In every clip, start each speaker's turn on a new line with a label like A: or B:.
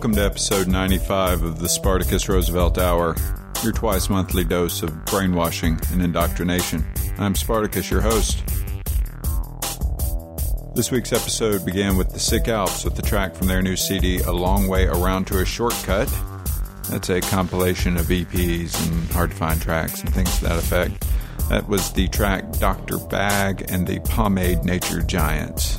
A: Welcome to episode 95 of the Spartacus Roosevelt Hour, your twice monthly dose of brainwashing and indoctrination. I'm Spartacus, your host. This week's episode began with the Sic Alps with the track from their new CD, A Long Way Around to a Shortcut. That's a compilation of EPs and hard to find tracks and things to that effect. That was the track Dr. Bag and the Pomade Nature Giants.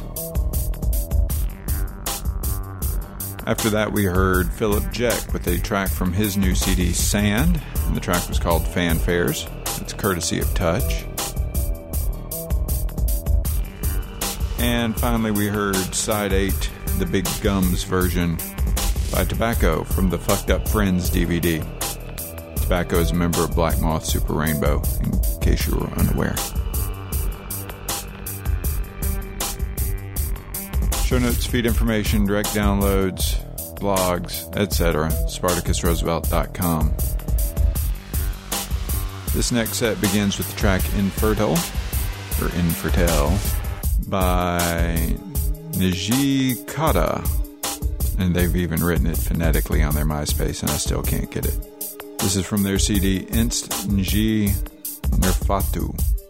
A: After that, we heard Philip Jeck with a track from his new CD, Sand, and the track was called Fanfares. It's courtesy of Touch. And finally, we heard Side 8, the Big Gums version by Tobacco from the Fucked Up Friends DVD. Tobacco is a member of Black Moth Super Rainbow, in case you were unaware. Show notes, feed information, direct downloads, blogs, etc. SpartacusRoosevelt.com. This next set begins with the track Infertile, or Infertile, by Njiqahdda. And they've even written it phonetically on their MySpace, and I still can't get it. This is from their CD Inst Nji Nerfatu.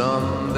B: Some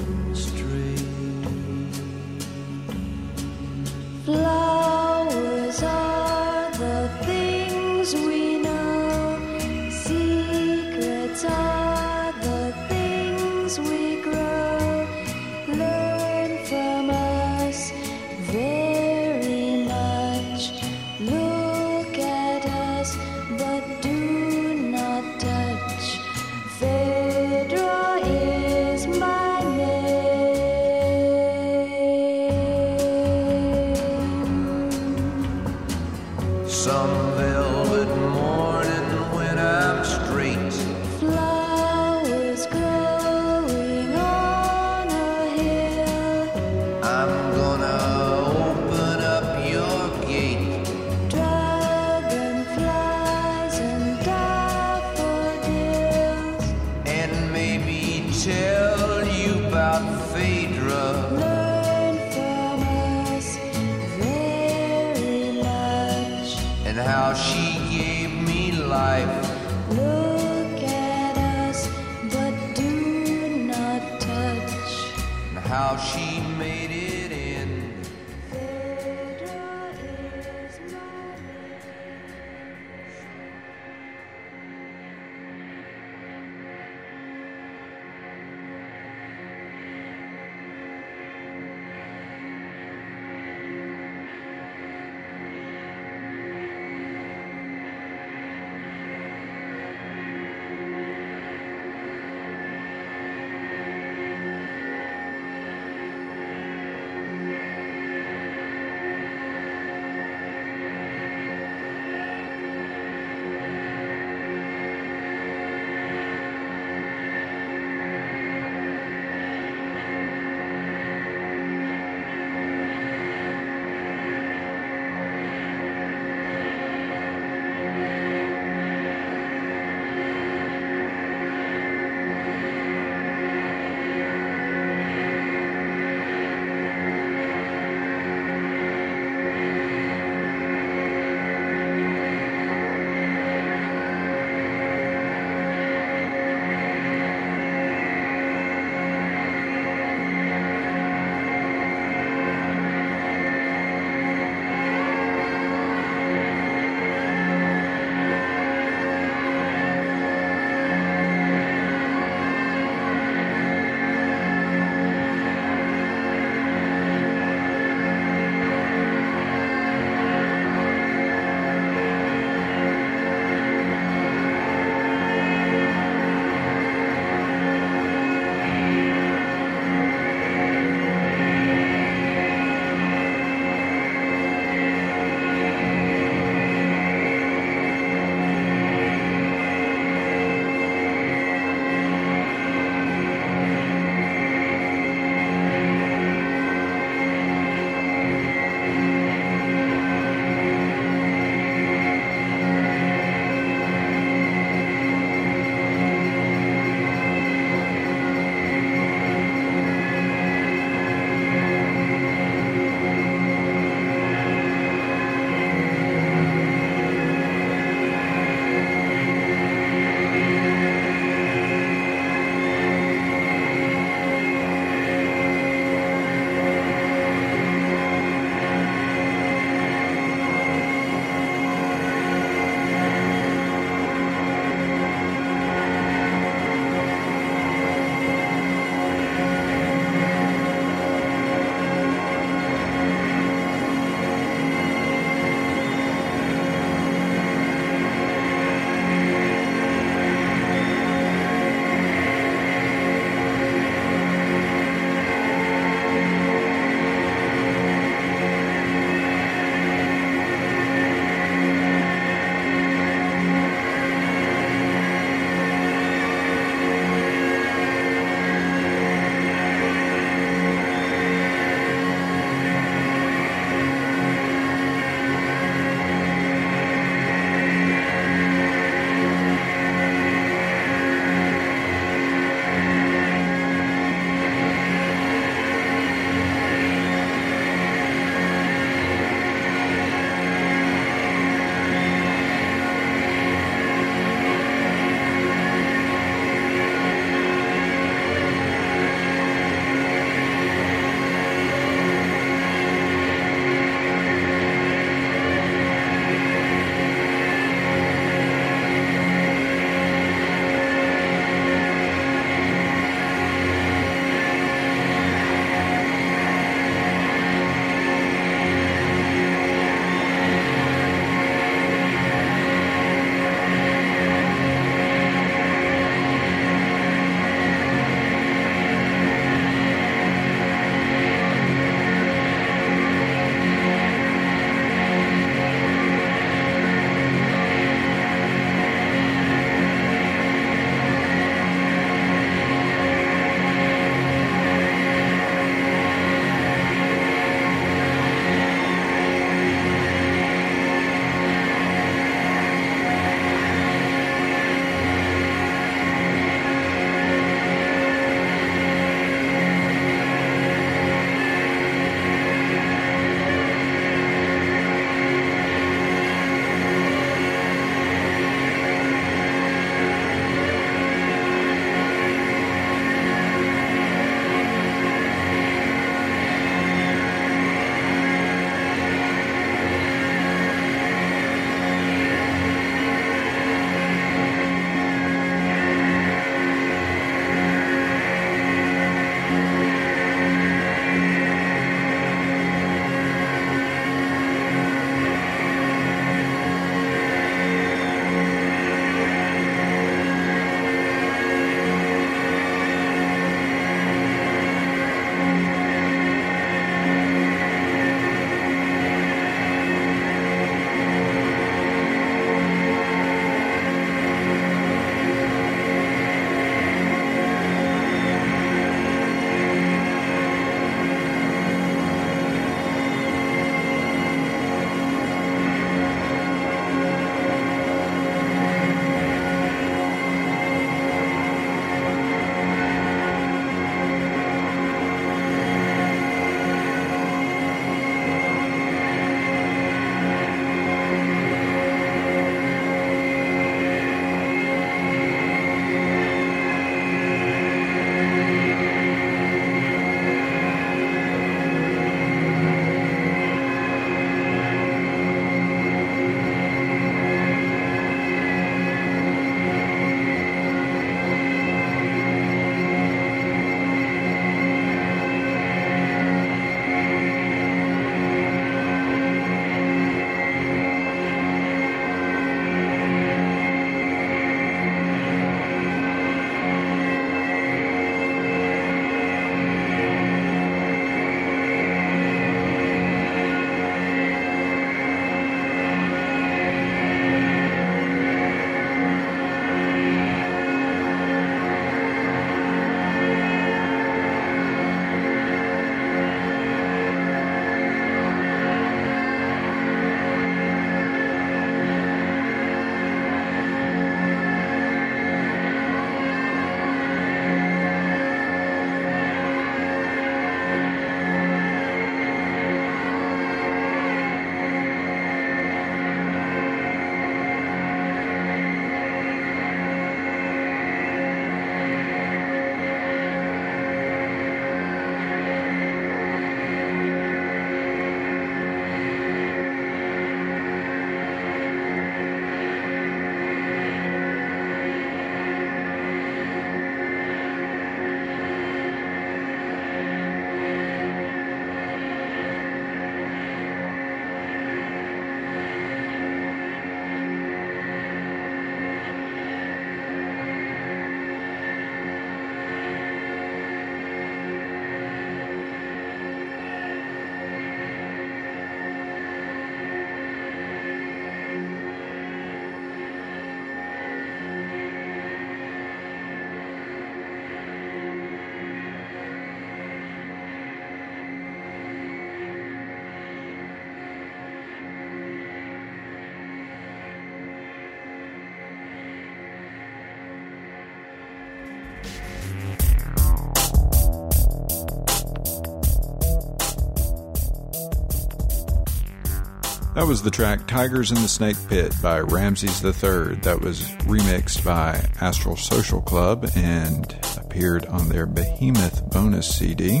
A: That was the track Tigers in the Snake Pit by Ramses III that was remixed by Astral Social Club and appeared on their Behemoth bonus CD.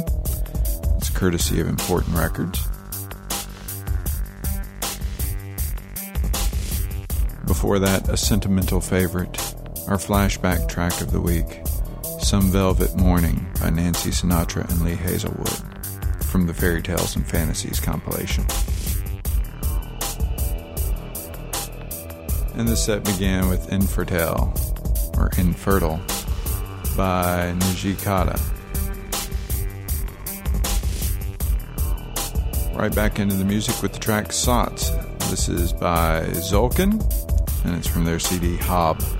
A: It's courtesy of Important Records. Before that, a sentimental favorite, our flashback track of the week, Some Velvet Morning by Nancy Sinatra and Lee Hazlewood from the Fairy Tales and Fantasies compilation. And the set began with Infertile, or Infertile, by Njiqahdda. Right back into the music with the track Sotz. This is by Tzolk'in, and it's from their CD
C: Haab.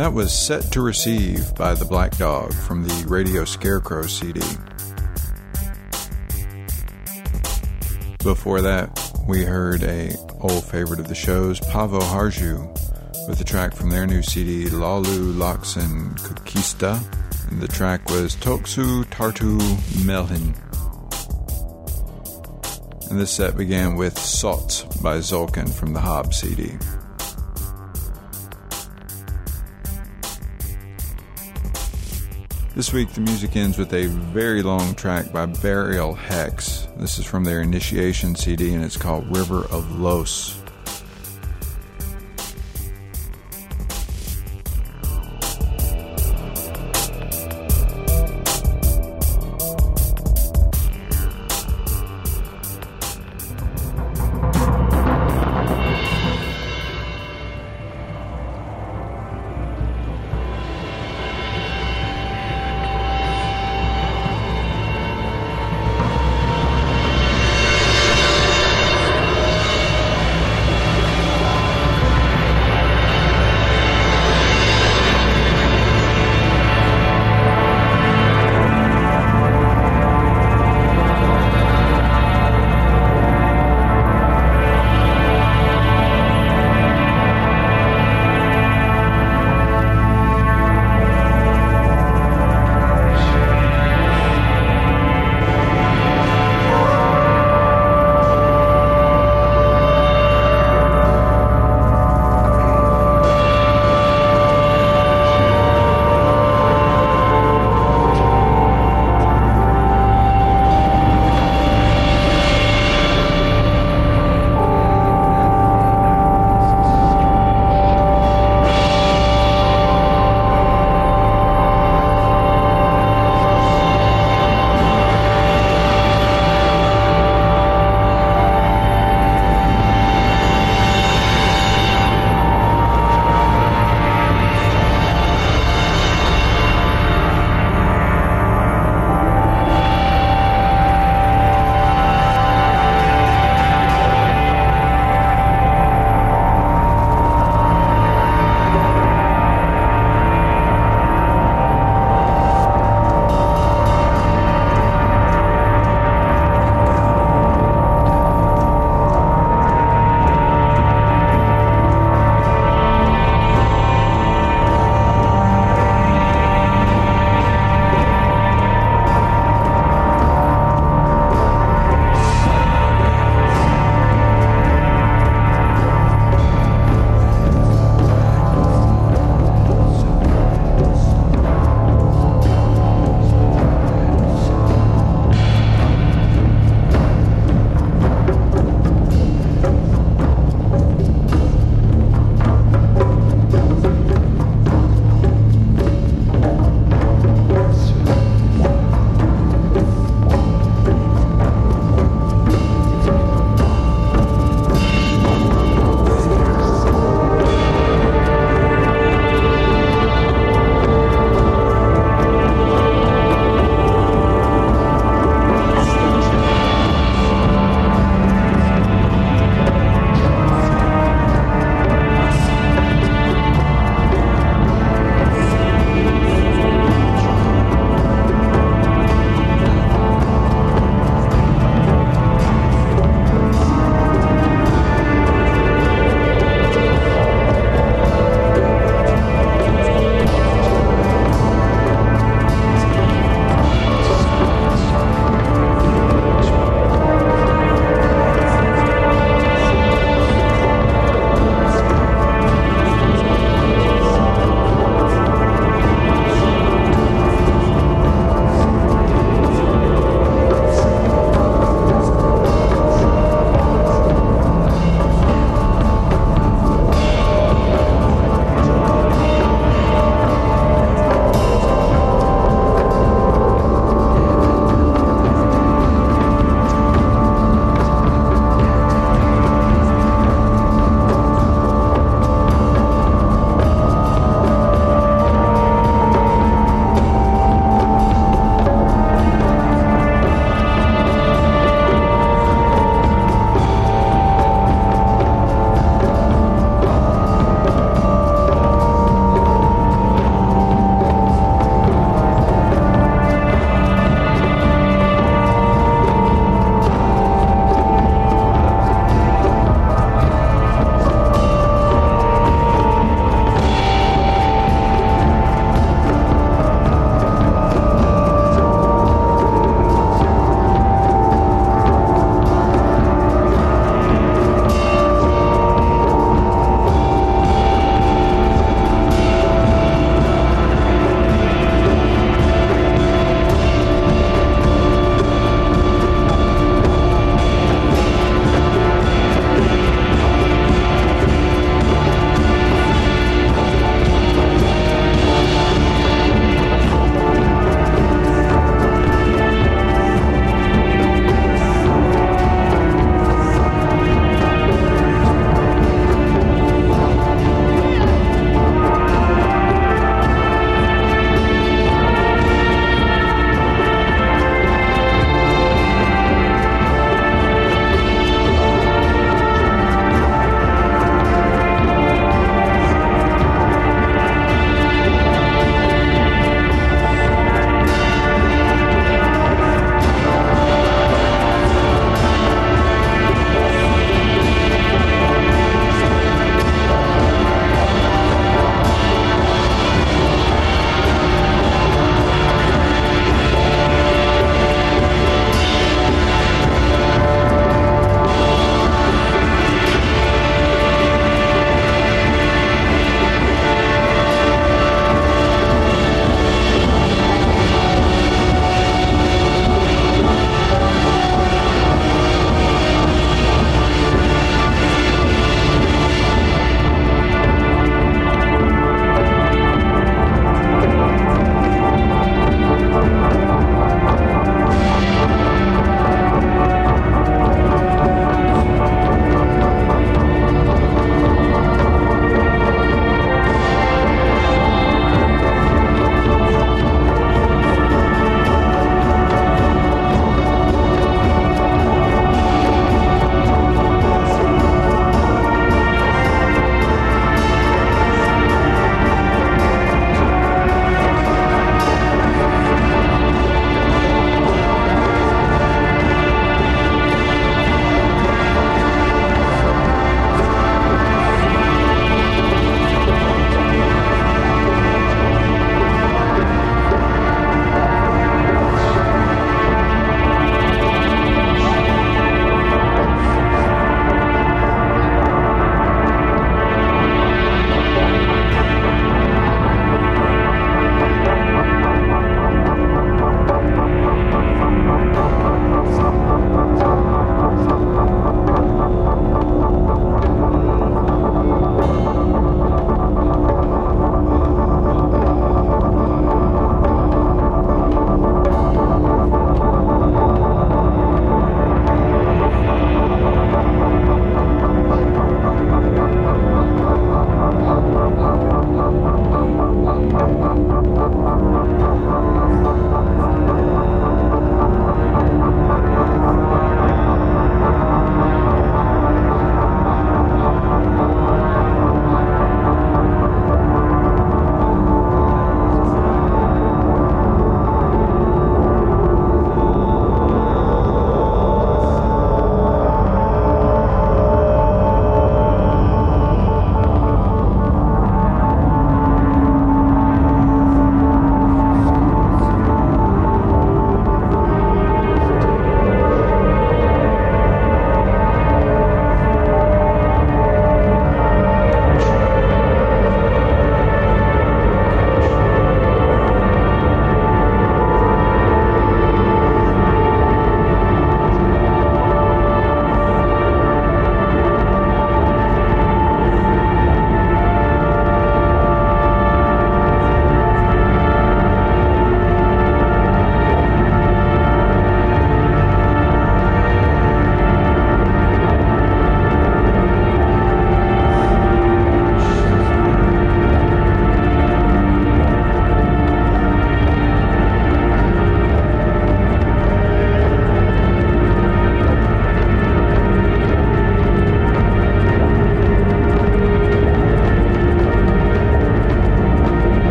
A: That was Set to Receive by the Black Dog from the Radio Scarecrow CD. Before that, we heard a old favorite of the show's, Paavoharju, with the track from their new CD, Laulu Laakson Kukista, and the track was Tuoksu Tarttuu Meihin. And this set began with Sotz by Tzolk'in from the Haab CD. This week, the music ends with a very long track by Burial Hex. This is from their initiation CD and it's called River of Los.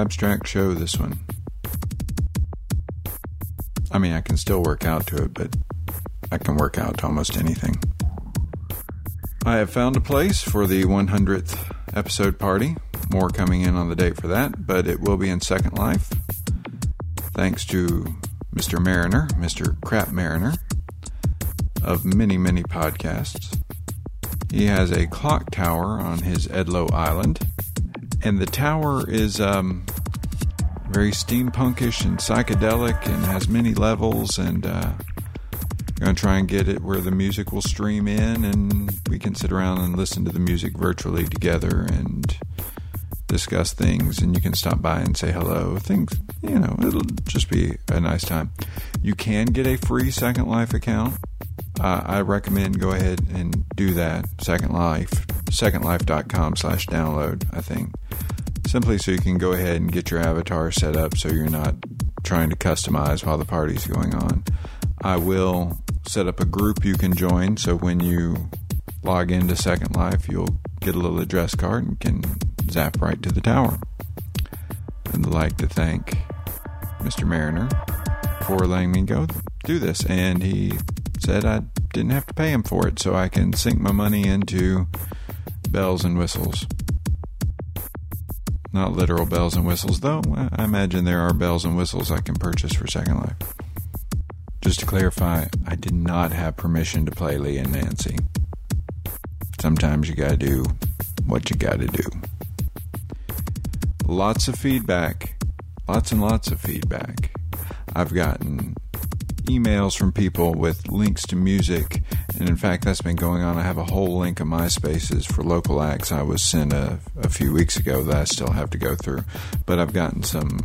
A: Abstract show, this one. I mean, I can still work out to it, but I can work out to almost anything. I have found a place for the 100th episode party. More coming in on the date for that, but it will be in Second Life. Thanks to Mr. Mariner, Mr. Crap Mariner, of many, many podcasts. He has a clock tower on his Edlow Island, and the tower is um, very steampunkish and psychedelic and has many levels and uh, going to try and get it where the music will stream in and we can sit around and listen to the music virtually together and discuss things and you can stop by and say hello. Things you know it'll just be a nice time. You can get a free second life account. Uh, i recommend go ahead and do that. Second life secondlife.com slash download i think simply so you can go ahead and get your avatar set up so you're not trying to customize while the party's going on i will set up a group you can join so when you log into second life you'll get a little address card and can zap right to the tower. And I'd like to thank Mr. Mariner for letting me go do this. And he said I didn't have to pay him for it, so I can sink my money into bells and whistles. Not literal bells and whistles, though. I imagine there are bells and whistles I can purchase for Second Life. Just to clarify, I did not have permission to play Lee and Nancy. Sometimes you gotta do what you gotta do. Lots of feedback. Lots and lots of feedback. I've gotten emails from people with links to music, and in fact, that's been going on. I have a whole link of MySpaces for local acts I was sent a, a few weeks ago that I still have to go through. But I've gotten some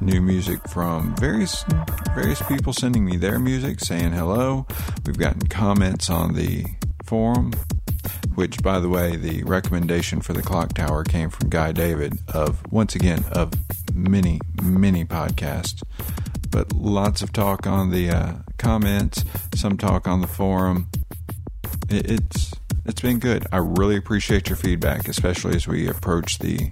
A: new music from various various people sending me their music, saying hello. We've gotten comments on the forum which by the way the recommendation for the clock tower came from guy david of once again of many many podcasts but lots of talk on the uh, comments some talk on the forum it, it's it's been good i really appreciate your feedback especially as we approach the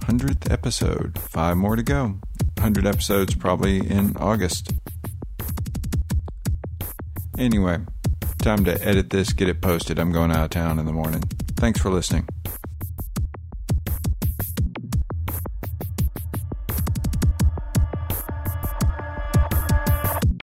A: 100th episode five more to go 100 episodes probably in august anyway time to edit this, get it posted. I'm going out of town in the morning. Thanks for listening.